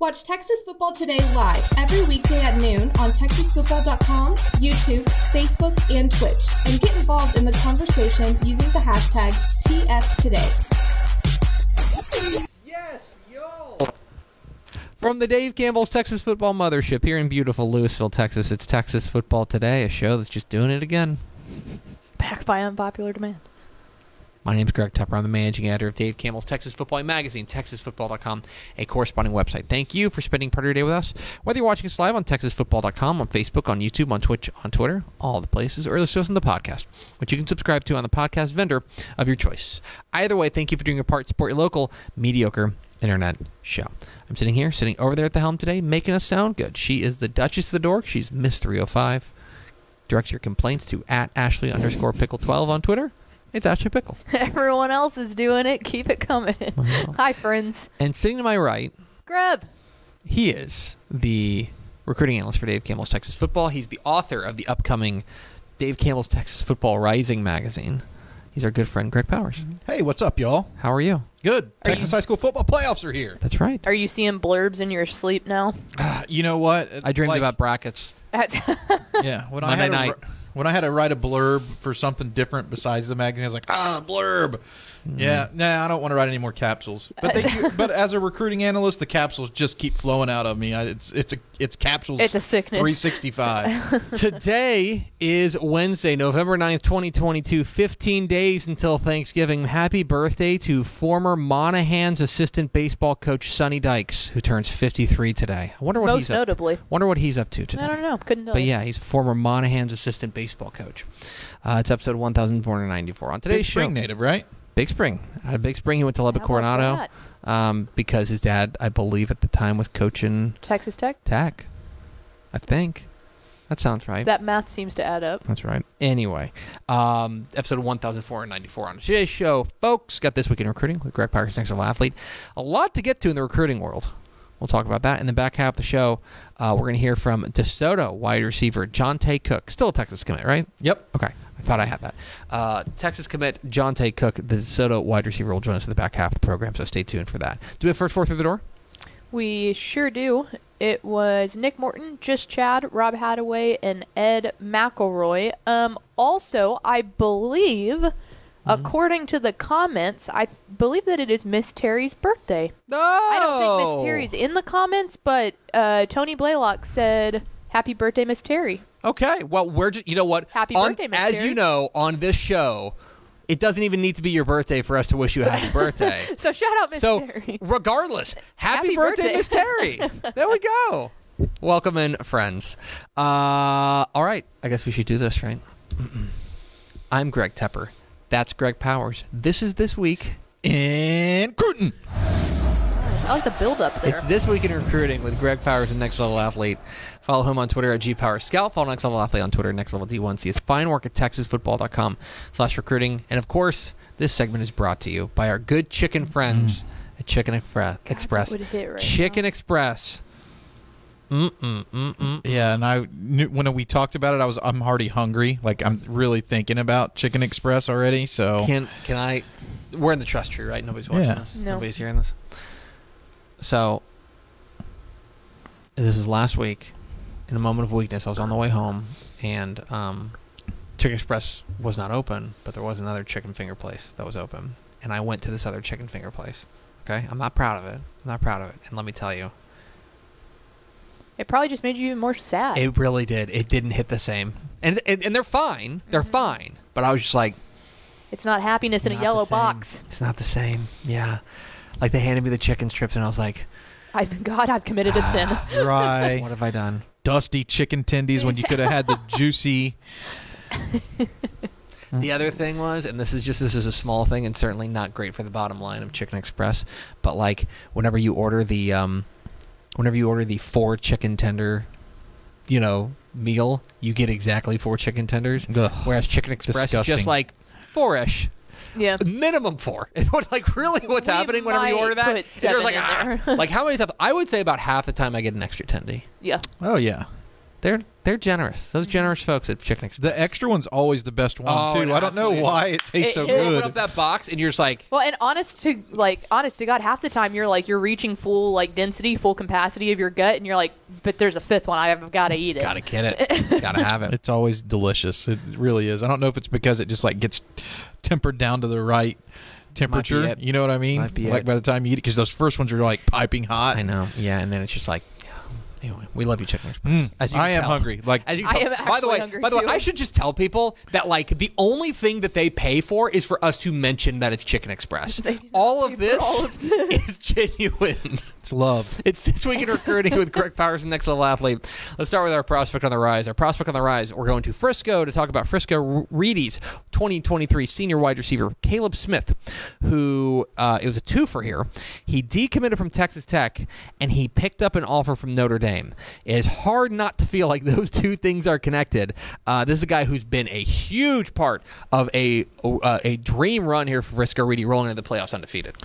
Watch Texas Football Today live every weekday at noon on TexasFootball.com, YouTube, Facebook, and Twitch, and get involved in the conversation using the hashtag TFToday. Yes, y'all. From the Dave Campbell's Texas Football Mothership here in beautiful Lewisville, Texas, it's Texas Football Today, a show that's just doing it again. Back by unpopular demand. My name's Greg Tepper. I'm the managing editor of Dave Campbell's Texas Football Magazine, TexasFootball.com, a corresponding website. Thank you for spending part of your day with us. Whether you're watching us live on TexasFootball.com, on Facebook, on YouTube, on Twitch, on Twitter, all the places, or listen to us on the podcast, which you can subscribe to on the podcast vendor of your choice. Either way, thank you for doing your part to support your local mediocre internet show. I'm sitting here, sitting over there at the helm today, making us sound good. She is the Duchess of the Dork. She's Miss 305. Direct your complaints to at Ashley underscore pickle 12 on Twitter. It's Ashley Pickle. Everyone else is doing it. Keep it coming. Hi, friends. And sitting to my right, Grub. he is the recruiting analyst for Dave Campbell's Texas Football. He's the author of the upcoming Dave Campbell's Texas Football Rising magazine. He's our good friend Greg Powers. Hey, what's up, y'all? How are you? Good. Are Texas you- high school football playoffs are here. That's right. Are you seeing blurbs in your sleep now? Ah, you know what? I dreamed Like, about brackets. That's yeah. When I Monday had to, night. wri- when I had to write a blurb for something different besides the magazine, I was like, ah, blurb. Yeah, nah, I don't want to write any more capsules. But thank you. But as a recruiting analyst, the capsules just keep flowing out of me. I, it's it's a it's capsules. It's a sickness. 365. Today is Wednesday, November 9th, 2022. 15 days until Thanksgiving. Happy birthday to former Monahans assistant baseball coach Sonny Dykes, who turns 53 today. I wonder what most he's up notably. Wonder what he's up to today. I don't know. Couldn't tell But you. yeah, he's a former Monahans assistant baseball coach. Uh, it's episode 1494. On today's Big spring show, native, right? Big Spring. Out of Big Spring, he went to Lubbock How about Coronado that? um, because his dad, I believe, at the time was coaching Texas Tech. Tech. I think. That sounds right. That math seems to add up. That's right. Anyway, um, episode 1494 on today's show, folks, got This Week in Recruiting with Greg Parker's Next Level Athlete. A lot to get to in the recruiting world. We'll talk about that. In the back half of the show, uh, we're going to hear from DeSoto wide receiver Johntay Cook. Still a Texas commit, right? Yep. Okay. Thought I had that. Uh, Texas commit Johntay Cook, the DeSoto wide receiver, will join us in the back half of the program, so stay tuned for that. Do we have first four through the door? We sure do. It was Nick Morton, Just Chad, Rob Hadaway, and Ed McElroy. Um, also, I believe, according to the comments, I believe that it is Miss Terry's birthday. No! I don't think Miss Terry's in the comments, but uh, Tony Blaylock said, "Happy birthday, Miss Terry." Okay. Well, we're just, you know what? Happy On- birthday, Miss As Terry. you know, on this show, it doesn't even need to be your birthday for us to wish you a happy birthday. So shout out Miss so, Terry. regardless, happy, Happy birthday, birthday. Miss Terry. there we go. Welcome in, friends. Uh, all right. I guess we should do this, right? I'm Greg Tepper. That's Greg Powers. This is This Week. And Cruton. I like the build up there. It's This Week in Recruiting with Greg Powers and Next Level Athlete. Follow him on Twitter at GPowersScout. Follow Next Level Athlete on Twitter, Next Level D1. See his fine work at TexasFootball.com slash recruiting. And of course, this segment is brought to you by our good chicken friends mm-hmm. at Chicken Expre- Express. would hit right chicken now. Express. Mm-mm, mm-mm. Yeah, and I knew when we talked about it, I was I'm already hungry. Like I'm really thinking about Chicken Express already. So Can can I? We're in the trust tree, right? Nobody's watching Yeah. this. No. Nobody's hearing this. So this is last week. In a moment of weakness, I was on the way home, and um, Chicken Express was not open, but there was another chicken finger place that was open, and I went to this other chicken finger place. Okay, I'm not proud of it. I'm not proud of it, and let me tell you, It It probably just made you even more sad. It really did. It didn't hit the same. And and, and they're fine. They're Mm-hmm. fine. But I was just like, it's not happiness in not a yellow box. It's not the same. Yeah. Like they handed me the chicken strips, and I was like, I've God, I've committed a sin. Right. "What have I done?" Dusty chicken tendies when you could have had the juicy. The other thing was, and this is just this is a small thing, and certainly not great for the bottom line of Chicken Express. But like, whenever you order the, um, whenever you order the four chicken tender, you know, meal, you get exactly four chicken tenders. Ugh. Whereas Chicken Express is just Disgusting. like four-ish. Yeah. minimum four. And what, like really, what's We happening whenever you order that? put seven there's like, in ah, there. like how many times? I would say about half the time I get an extra tendy. Yeah. Oh yeah. They're they're generous. Those mm-hmm. generous folks at Chicken Express. The extra one's always the best one Oh, too. I don't know absolutely why it tastes It- so it- You open good. up that box and you're just like, Well, and honest to like honest to God, half the time you're like you're reaching full like density, full capacity of your gut, and you're like, but there's a fifth one. I've got to eat it. gotta get it, gotta have it. It's always delicious. It really is. I don't know if it's because it just like gets tempered down to the right temperature. it. You know what I mean? Might be like it. by the time you eat it, because those first ones are like piping hot. I know, yeah. And then it's just like, anyway, we love you, Chicken Express. Mm, As you I am tell. hungry. Like As you I can am by the way, hungry, by the way. I should just tell people that like the only thing that they pay for is for us to mention that it's Chicken Express. They do not all of this all of is genuine. it's love. It's this week in recruiting with Greg Powers and Next Level Athlete. Let's start with our prospect on the rise. Our prospect on the rise. We're going to Frisco to talk about Frisco Reedy's 2023 senior wide receiver Caleb Smith, who uh, it was a twofer here. He decommitted from Texas Tech and he picked up an offer from Notre Dame. It is hard not to feel like those two things are connected. Uh, this is a guy who's been a huge part of a uh, a dream run here for Frisco Reedy, rolling into the playoffs undefeated.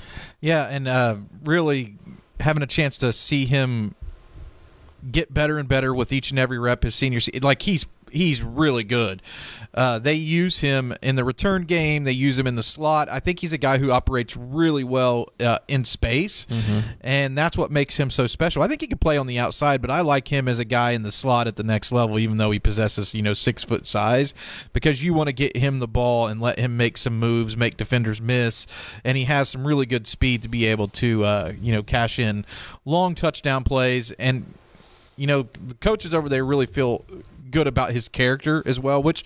Yeah, and uh, really having a chance to see him get better and better with each and every rep his senior se- like he's he's really good. Uh, they use him in the return game. They use him in the slot. I think he's a guy who operates really well uh, in space, and that's what makes him so special. I think he could play on the outside, but I like him as a guy in the slot at the next level, even though he possesses you know six foot size, because you want to get him the ball and let him make some moves, make defenders miss, and he has some really good speed to be able to uh, you know cash in long touchdown plays and you know the coaches over there really feel good about his character as well which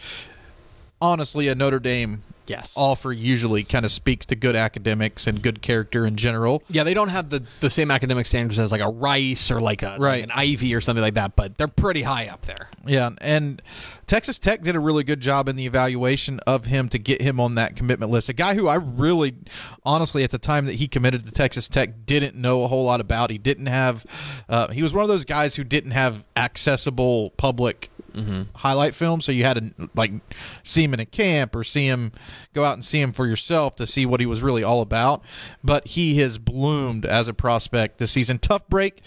honestly a notre dame Yes. offer usually kind of speaks to good academics and good character in general Yeah, they don't have the, the same academic standards as like a Rice or like a Right. like an Ivy or something like that, but they're pretty high up there. yeah and texas tech did a really good job in the evaluation of him to get him on that commitment list a guy who i really honestly at the time that he committed to texas tech didn't know a whole lot about he didn't have uh, he was one of those guys who didn't have accessible public highlight film. So you had to like see him in a camp or see him go out and see him for yourself to see what he was really all about. But he has bloomed as a prospect this season. Tough break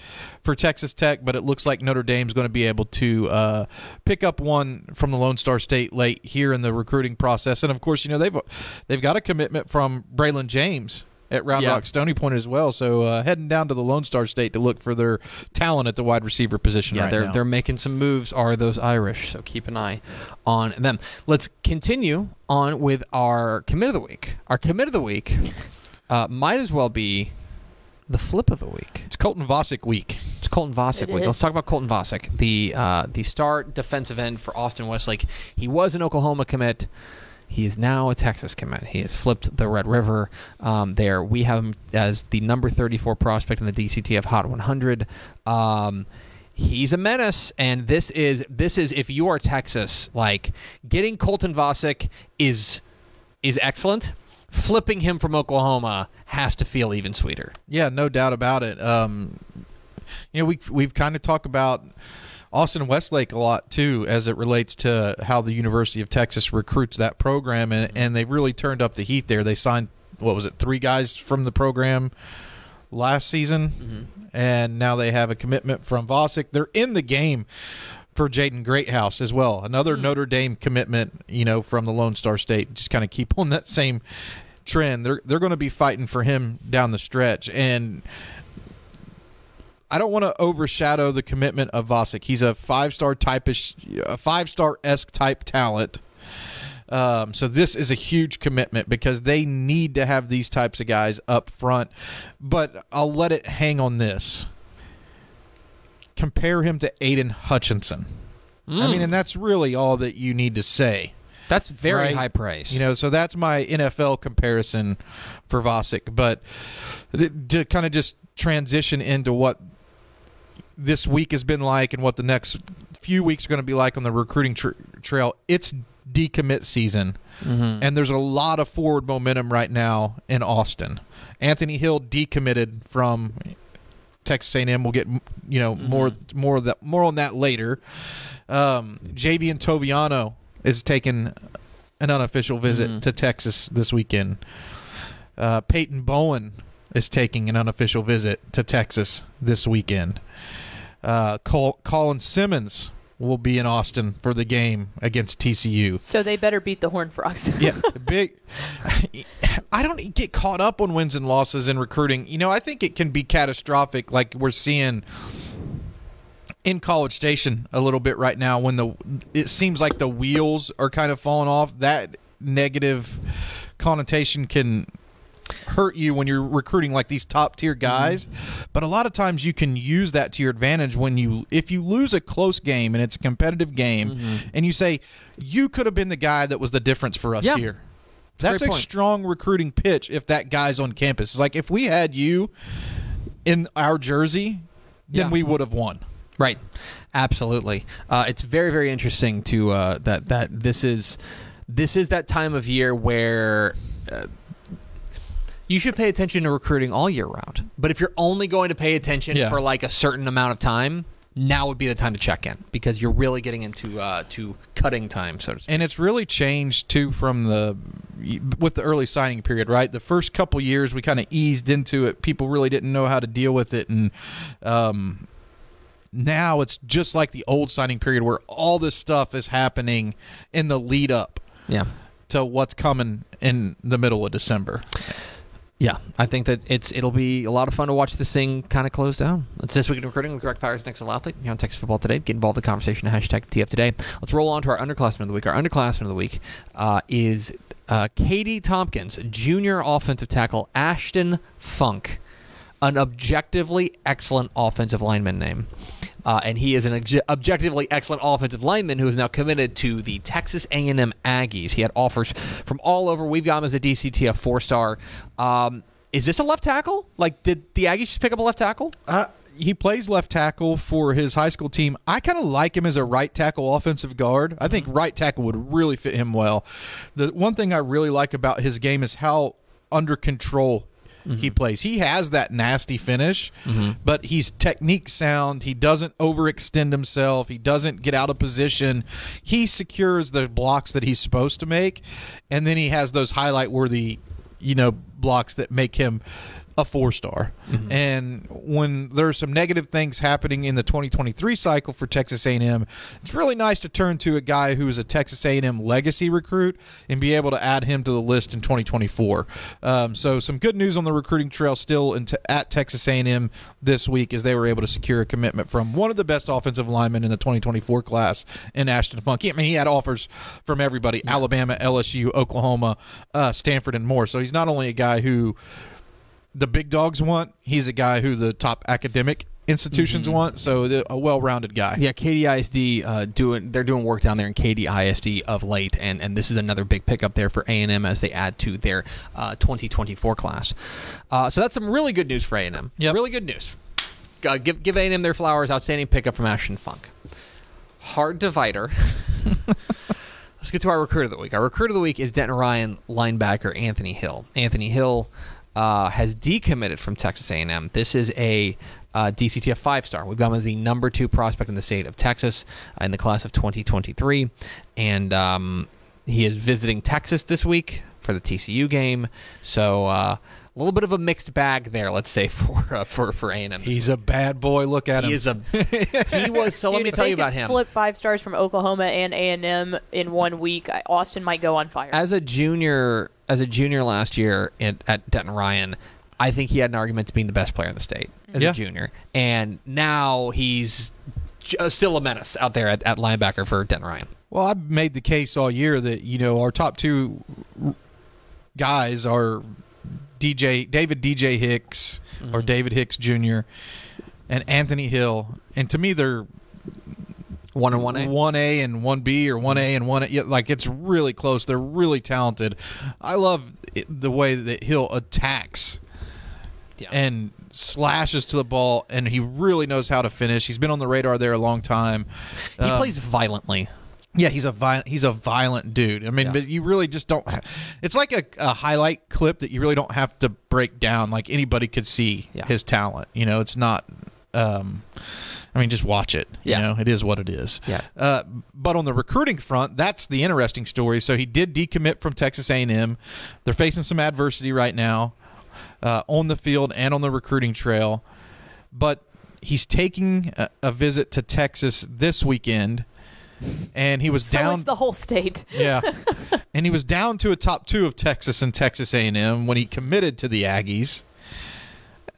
for texas tech but it looks like notre dame's going to be able to uh, pick up one from the lone star state late here in the recruiting process. And of course you know they've they've got a commitment from braylon james at Round Yeah. Rock Stony Point as well, so uh, heading down to the Lone Star State to look for their talent at the wide receiver position Yeah, right they're now. they're making some moves. Are those Irish? So keep an eye on them. Let's continue on with our commit of the week. Our commit of the week uh, might as well be the flip of the week. It's Colton Vasek week. It's Colton Vasek It week. Let's talk about Colton Vasek, the uh, the star defensive end for Austin Westlake. He was an Oklahoma commit. He is now a Texas commit. He has flipped the Red River um, there. We have him as the number 34 prospect in the DCTF Hot 100. Um, he's a menace, and this is this is if you are Texas, like getting Colton Vasek is is excellent. Flipping him from Oklahoma has to feel even sweeter. Yeah, no doubt about it. Um, you know, we we've kind of talked about Austin Westlake a lot too, as it relates to how the University of Texas recruits that program, and, and they really turned up the heat there. They signed what was it, three guys from the program last season, mm-hmm. and now they have a commitment from Vasek. They're in the game for Jaden Greathouse as well. Another mm. Notre Dame commitment, you know, from the Lone Star State. Just kind of keep on that same trend. They're they're going to be fighting for him down the stretch, and I don't want to overshadow the commitment of Vasek. He's a five star typish, a five star esque type talent. Um, so this is a huge commitment because they need to have these types of guys up front. But I'll let it hang on this. compare him to Aidan Hutchinson. I mean, and that's really all that you need to say. That's very Right. high praise. You know, so that's my NFL comparison for Vasek. But th- to kind of just transition into what this week has been like and what the next few weeks are going to be like on the recruiting tr- trail, it's decommit season. And there's a lot of forward momentum right now in Austin. Anthony Hill decommitted from Texas A&M. We'll get you know more more of that more on that later. Um, Javien Toviano is taking an unofficial visit to Texas this weekend. Uh, Peyton Bowen is taking an unofficial visit to Texas this weekend. Uh, Col- Colin Simmons will be in Austin for the game against TCU. So they better beat the Horn Frogs. Yeah, big. I don't get caught up on wins and losses in recruiting. You know, I think it can be catastrophic, like we're seeing in College Station a little bit right now. When the it seems like the wheels are kind of falling off, that negative connotation can hurt you when you're recruiting like these top tier guys but a lot of times you can use that to your advantage when you if you lose a close game and it's a competitive game and you say you could have been the guy that was the difference for us Yeah. here that's great a point. strong recruiting pitch if that guy's on campus it's like if we had you in our jersey then Yeah. we would have won Right, absolutely. Uh, it's very very interesting to uh, that that this is this is that time of year where. Uh, you should pay attention to recruiting all year round. But if you're only going to pay attention Yeah. for like a certain amount of time, now would be the time to check in because you're really getting into uh, to cutting time, so to speak. and it's really changed too from the with the early signing period right the first couple years we kind of eased into it people really didn't know how to deal with it and um now it's just like the old signing period where all this stuff is happening in the lead up Yeah. to what's coming in the middle of December. Yeah, I think that it's it'll be a lot of fun to watch this thing kind of close down. It's this week in recruiting with Greg Powers, next to Athlete here on Texas Football Today. Get involved in the conversation. Hashtag TF Today. Let's roll on to our underclassmen of the week. Our underclassmen of the week uh, is uh, Katy Tompkins, junior offensive tackle Ashton Funk, an objectively excellent offensive lineman name. Uh, and he is an obje- objectively excellent offensive lineman who is now committed to the Texas A&M Aggies. He had offers from all over. We've got him as a DCTF four-star. Um, is this a left tackle? Like, did the Aggies just pick up a left tackle? Uh, he plays left tackle for his high school team. I kind of like him as a right tackle offensive guard. I think right tackle would really fit him well. The one thing I really like about his game is how under control he mm-hmm. plays. He has that nasty finish, mm-hmm. but he's technique sound. He doesn't overextend himself. He doesn't get out of position. He secures the blocks that he's supposed to make, and then he has those highlight worthy, you know, blocks that make him a four star. And when there's some negative things happening in the 2023 cycle for Texas A&M, it's really nice to turn to a guy who is a Texas A&M legacy recruit and be able to add him to the list in 2024. Um, so some good news on the recruiting trail still in te- at Texas A&M this week as they were able to secure a commitment from one of the best offensive linemen in the 2024 class in Ashton Funk. I mean, he had offers from everybody: Alabama, LSU, Oklahoma, uh, Stanford, and more. So he's not only a guy who the big dogs want. He's a guy who the top academic institutions want. So the, a well-rounded guy. Yeah, Katy ISD uh, doing they're doing work down there in Katy ISD of late, and, and this is another big pickup there for A and M as they add to their uh, 2024 class. Uh, so that's some really good news for A and M. Yeah, really good news. Uh, give give A and M their flowers. Outstanding pickup from Ashton Funk. Hard divider. Let's get to our recruit of the week. Our recruit of the week is Denton Ryan linebacker Anthony Hill. Anthony Hill uh, has decommitted from Texas A&M. This is a uh, DCTF five star. We've got him as the number two prospect in the state of Texas uh, in the class of 2023, and um, he is visiting Texas this week for the TCU game. So uh, a little bit of a mixed bag there, let's say for uh, for for A&M. He's a bad boy. Look at him. he is a he was. So let me if tell you about him. Flip five stars from Oklahoma and A and M in one week. Austin might go on fire. as a junior as a junior last year at, at Denton Ryan, I think he had an argument to being the best player in the state as Yeah. a junior, and now he's j- still a menace out there at, at linebacker for Denton Ryan. Well, I've made the case all year that you know our top two guys are DJ David DJ Hicks or mm-hmm. David Hicks Jr. and Anthony Hill, and to me they're One and one A. one A and one B or one A and one A. Yeah, like it's really close. They're really talented. I love it, the way that Hill attacks Yeah. and slashes to the ball, and he really knows how to finish. He's been on the radar there a long time. he Um, plays violently. Yeah, he's a violent. He's a violent dude. I mean, Yeah. but you really just don't. Ha- it's like a, a highlight clip that you really don't have to break down. Like anybody could see Yeah. his talent. You know, it's not. Um, I mean, just watch it. You Yeah. know, it is what it is. Yeah. Uh, but on the recruiting front, that's the interesting story. So he did decommit from Texas A&M. They're facing some adversity right now, uh, on the field and on the recruiting trail. But he's taking a, a visit to Texas this weekend, and he was So down. is the whole state. Yeah, and he was down to a top two of Texas and Texas A&M when he committed to the Aggies.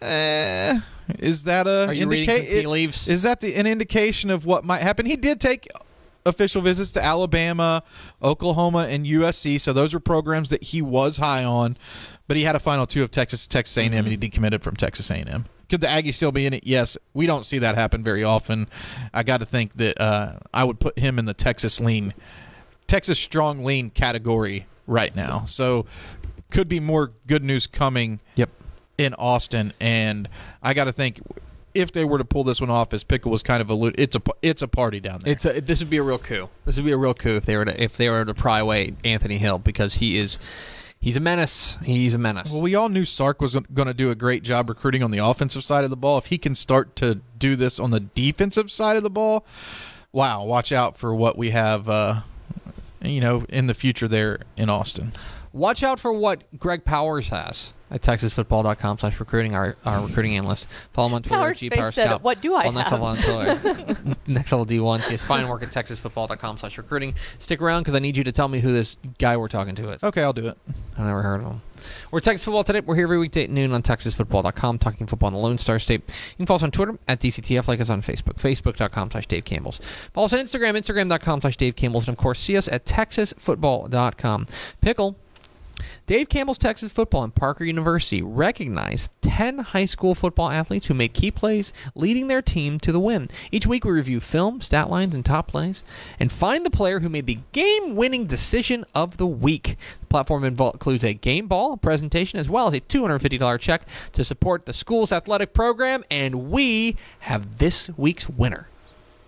Eh, is that a Are you reading some tea leaves? Is that the, an indication of what might happen? He did take official visits to Alabama, Oklahoma, and USC, so those were programs that he was high on. But he had a final two of Texas, Texas A&M, and he decommitted from Texas A&M. Could the Aggies still be in it? Yes. We don't see that happen very often. I got to think that uh, I would put him in the Texas lean Texas strong lean category right now. So could be more good news coming Yep. In Austin and I got to think if they were to pull this one off as Pickle was kind of alluded it's a it's a party down there. It's a, this would be a real coup. This would be a real coup if they were to if they were to pry away Anthony Hill because he is he's a menace. He's a menace. well, we all knew Sark was going to do a great job recruiting on the offensive side of the ball. If he can start to do this on the defensive side of the ball, wow, watch out for what we have uh, you know, in the future there in Austin. Watch out for what Greg Powers has at texasfootball.com slash recruiting, our, our recruiting analyst. Follow him on Twitter Power G Space Power said, Scout. "What do I Well, next have?" level on Twitter. next level D1. He has fine work at texasfootball.com slash recruiting. Stick around because I need you to tell me who this guy we're talking to is. Okay, I'll do it. I've never heard of him. We're Texas Football Today. We're here every weekday at noon on TexasFootball.com, talking football in the Lone Star State. You can follow us on Twitter at DCTF, like us on Facebook, Facebook.com slash Dave Campbell's. Follow us on Instagram, Instagram.com slash Dave Campbell's, and of course, see us at TexasFootball.com. Pickle. Dave Campbell's Texas Football and Parker University recognize 10 high school football athletes who make key plays, leading their team to the win. Each week we review film, stat lines, and top plays, and find the player who made the game winning decision of the week. The platform includes a game ball, presentation, as well as a $250 check to support the school's athletic program, and we have this week's winner.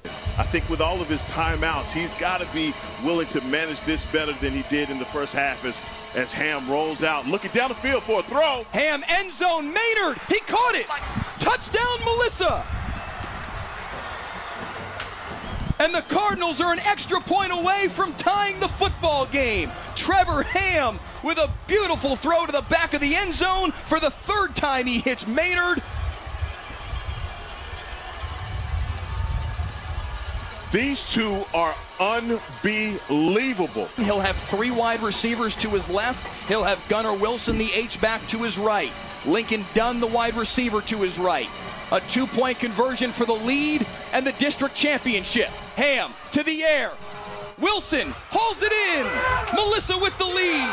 I think with all of his timeouts, he's got to be willing to manage this better than he did in the first half as, as Ham rolls out, looking down the field for a throw. Ham end zone. Maynard. He caught it. Touchdown, Melissa. And the Cardinals are an extra point away from tying the football game. Trevor Ham with a beautiful throw to the back of the end zone for the third time he hits Maynard. These two are unbelievable. He'll have three wide receivers to his left. He'll have Gunnar Wilson, the H-back, to his right. Lincoln Dunn, the wide receiver, to his right. A two-point conversion for the lead and the district championship. Ham to the air. Wilson hauls it in. Melissa with the lead.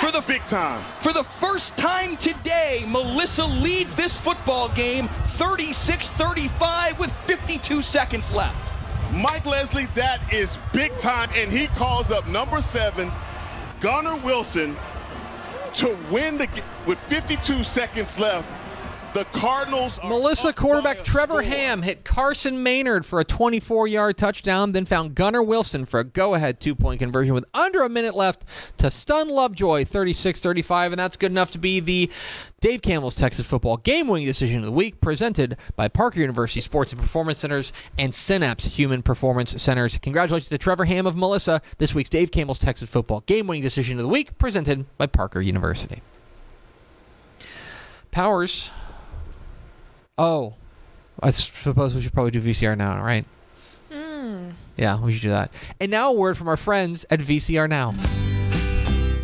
For the Big time. for the first time today, Melissa leads this football game 36-35 with 52 seconds left. Mike Leslie, that is big time, and he calls up number seven, Gunnar Wilson, to win the with 52 seconds left. The Cardinals Melissa quarterback Trevor. Ham hit Carson Maynard for a 24 yard touchdown, then found Gunnar Wilson for a go ahead two point conversion with under a minute left to stun Lovejoy 36 35. And that's good enough to be the Dave Campbell's Texas Football Game Winning Decision of the Week, presented by Parker University Sports and Performance Centers and Synapse Human Performance Centers. Congratulations to Trevor Ham of Melissa, this week's Dave Campbell's Texas Football Game Winning Decision of the Week, presented by Parker University. Powers. Oh, I suppose we should probably do VCR now, right? Hmm. Yeah, we should do that. And now a word from our friends at VCR Now.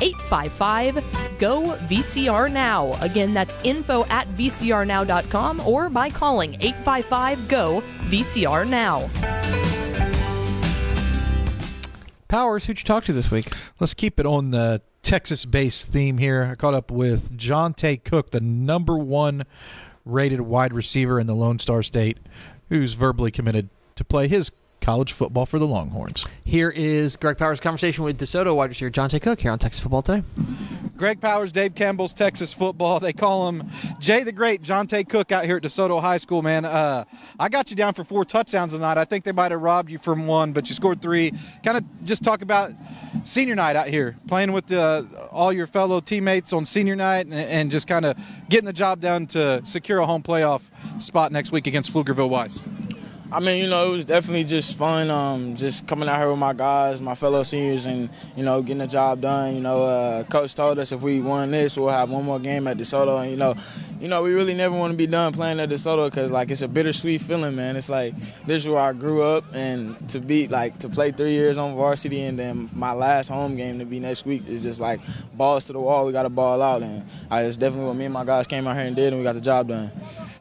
855 GO VCR Now. Again, that's info at vcrnow.com or by calling 855 GO VCR Now. Powers, who'd you talk to this week? Let's keep it on the Texas based theme here. I caught up with Johntay Cook, the number one rated wide receiver in the Lone Star State, who's verbally committed to play his college football for the Longhorns. Here is Greg Powers' conversation with DeSoto wide receiver Johntay Cook here on Texas Football Today. Greg Powers, Dave Campbell's Texas football. They call him Jay the Great, Johntay Cook out here at DeSoto High School, man. Uh, I got you down for four touchdowns tonight. I think they might have robbed you from one, but you scored three. Kind of just talk about senior night out here, playing with uh, all your fellow teammates on senior night and, and just kind of getting the job done to secure a home playoff spot next week against Pflugerville Weiss. I mean, you know, it was definitely just fun. Um, just coming out here with my guys, my fellow seniors, and you know, getting the job done. You know, uh, coach told us if we won this, we'll have one more game at DeSoto, and you know, you know, we really never want to be done playing at DeSoto because like it's a bittersweet feeling, man. It's like this is where I grew up, and to be like to play three years on varsity, and then my last home game to be next week is just like balls to the wall. We got to ball out, and I, it's definitely what me and my guys came out here and did, and we got the job done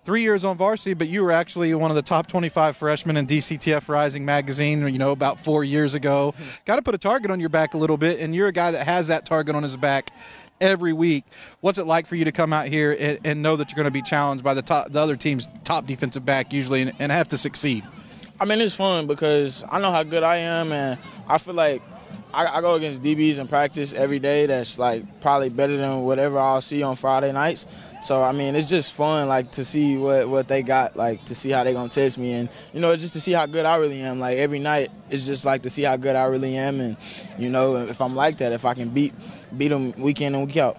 three years on varsity, but you were actually one of the top 25 freshmen in DCTF Rising magazine, you know, about four years ago. Mm-hmm. Got to put a target on your back a little bit, and you're a guy that has that target on his back every week. What's it like for you to come out here and, and know that you're going to be challenged by the top, the other team's top defensive back usually, and, and have to succeed? I mean, it's fun because I know how good I am, and I feel like I, I, go against DBs in practice every day. That's like probably better than whatever I'll see on Friday nights. So I mean, it's just fun, like to see what what they got, like to see how they gonna test me, and you know, just to see how good I really am. Like every night, it's just like to see how good I really am, and you know, if I'm like that, if I can beat beat them week in and week out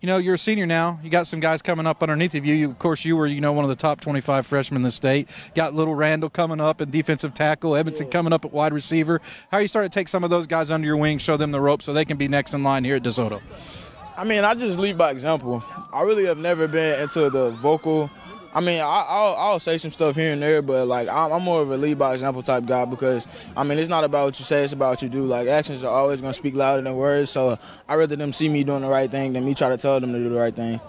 you know, you're a senior now. You got some guys coming up underneath of you. you. Of course, you were, you know, one of the top 25 freshmen in the state. Got little Randall coming up in defensive tackle, Edmondson yeah. coming up at wide receiver. How are you starting to take some of those guys under your wing, show them the ropes so they can be next in line here at DeSoto? I mean, I just lead by example. I really have never been into the vocal I mean, I, will I'll say some stuff here and there, but like I'm, I'm, more of a lead by example type guy because I mean it's not about what you say, it's about what you do. Like actions are always gonna speak louder than words, so I rather them see me doing the right thing than me try to tell them to do the right thing.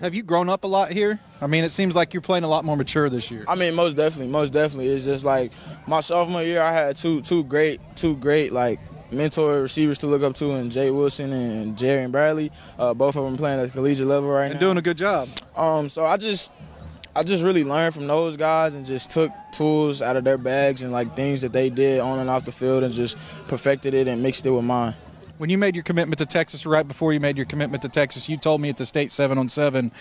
Have you grown up a lot here? I mean, it seems like you're playing a lot more mature this year. I mean, most definitely, most definitely. It's just like my sophomore year, I had two two great two great like mentor receivers to look up to, and Jay Wilson and Jerand Bradley. Uh, both of them playing at the collegiate level right and now. And doing a good job. Um, so I just I just really learned from those guys and just took tools out of their bags and like things that they did on and off the field and just perfected it and mixed it with mine. When you made your commitment to Texas, right before you made your commitment to Texas, you told me at the state seven on seven,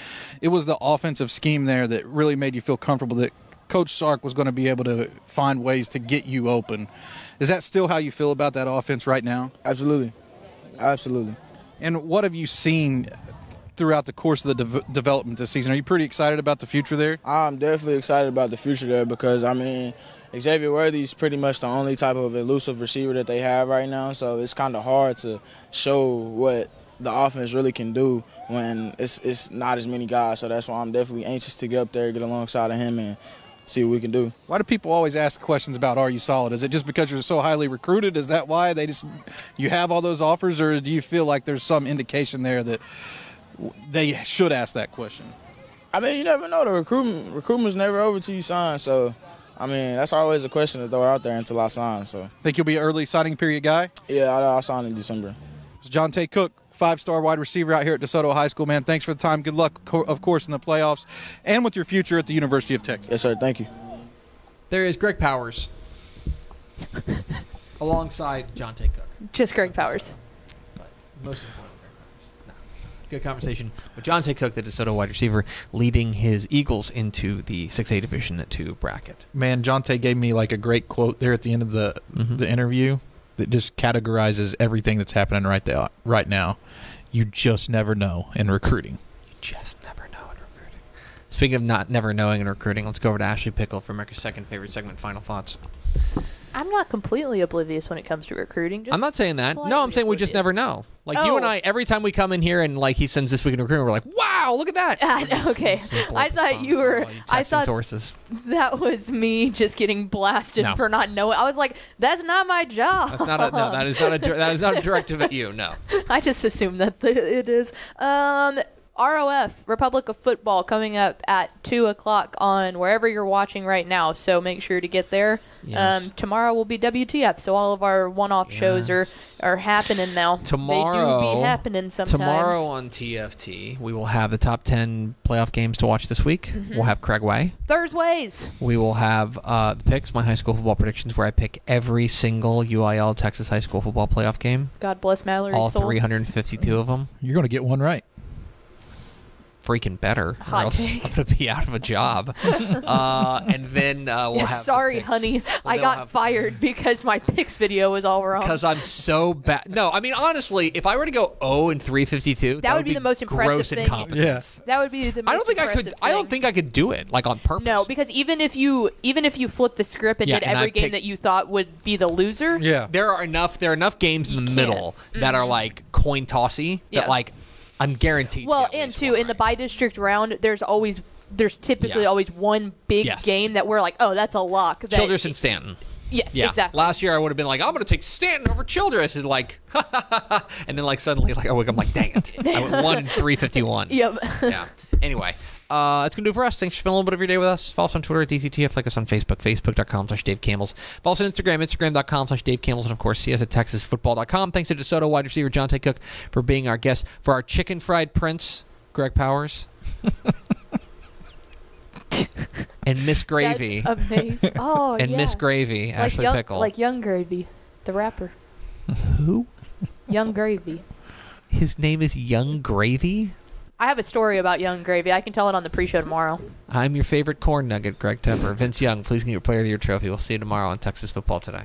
it was the offensive scheme there that really made you feel comfortable that Coach Sark was going to be able to find ways to get you open. Is that still how you feel about that offense right now? Absolutely, absolutely. And what have you seen throughout the course of the de- development this season. Are you pretty excited about the future there? I'm definitely excited about the future there because I mean Xavier Worthy is pretty much the only type of elusive receiver that they have right now, so it's kind of hard to show what the offense really can do when it's it's not as many guys. So that's why I'm definitely anxious to get up there, get alongside of him, and see what we can do. Why do people always ask questions about are you solid? Is it just because you're so highly recruited? Is that why they just you have all those offers, or do you feel like there's some indication there that they should ask that question. I mean, you never know. The recruitment recruitment's never over till you sign. So, I mean, that's always a question to throw out there until I sign. So, think you'll be an early signing period guy? Yeah, I'll, I'll sign in December. It's Johntay Cook, five-star wide receiver out here at DeSoto High School, man. Thanks for the time. Good luck, co- of course, in the playoffs and with your future at the University of Texas. Yes, sir. Thank you. There is Greg Powers alongside Johntay Cook. Just Greg Powers. Most important. Good conversation with Johntay Cook, the DeSoto wide receiver, leading his Eagles into the 6A Division 2 bracket. Man, Johntay gave me like a great quote there at the end of the Mhm. the interview that just categorizes everything that's happening right there, right now. You just never know in recruiting. You Just never know in recruiting. Speaking of not never knowing and recruiting, let's go over to Ashley Pickle for America's second favorite segment, Final Thoughts. I'm not completely oblivious when it comes to recruiting. Just I'm not saying that. No, I'm saying we just oblivious. never know. Like you and Oh. I, every time we come in here and like he sends this week in recruiting, we're like, wow, look at that. I know, okay. I thought you were. I thought sources. that was me just getting blasted No. for not knowing. I was like, "That's not my job." That's not a no. That is not a dir- that is not a directive at you. No. I just assume that th- it is. Um, ROF Republic of Football coming up at two o'clock on wherever you're watching right now. So make sure to get there. Yes. Um, tomorrow will be WTF. So all of our one-off shows are are happening now. they do Tomorrow- be happening sometimes. Tomorrow on TFT, we will have the top ten playoff games to watch this week. Mm-hmm. We'll have Craig Way. Thursdays. We will have uh, the picks, my high school football predictions, where I pick every single UIL Texas high school football playoff game, God bless Mallory's all soul. 352 of them. You're going to get one right. Freaking better, or else take. I'm gonna be out of a job. uh, and then uh, we'll Yeah, have. sorry, picks. honey. Well, I got have- fired because my picks video was all wrong. Because I'm so bad. No, I mean honestly, if I were to go 0 and 352, that, would be the most impressive gross thing. incompetence. That would be the. Most I don't think I could. impressive I don't think I could do it like on purpose. No, because even if you even if you flip the script and Yeah, did and I every game picked- that you thought would be the loser, Yeah. there are enough. There are enough games in the can't. middle that are like coin tossy Mm-hmm. Yeah. that like I'm guaranteed. well, and too in the by district round, there's always there's typically Yeah. always one big Yes. game that we're like, oh, that's a lock. That, Childress and Stanton. yes, Yeah. exactly. Last year I would have been like, I'm going to take Stanton over Childress, and like, and then like suddenly like I wake up like, dang it, I went one three fifty one. Yep. yeah. Anyway, uh, that's gonna do it for us. Thanks for spending a little bit of your day with us. Follow us on Twitter at DCTF. Like us on Facebook, facebook.com slash Dave Campbells. Follow us on Instagram, instagram.com slash Dave Campbells. And of course, see us at texasfootball.com. Thanks to DeSoto wide receiver Johntay Cook for being our guest for our chicken fried prince, Greg Powers. and Miss Gravy. That's amazing. Oh, and yeah. Miss Gravy, like Ashley young, Pickle. like Yung Gravy, the rapper. Who? Yung Gravy. His name is Yung Gravy? I have a story about Yung Gravy. I can tell it on the pre-show tomorrow. I'm your favorite corn nugget, Greg Tepper. Vince Young, please get your Player of the Year trophy. We'll see you tomorrow on Texas Football Today.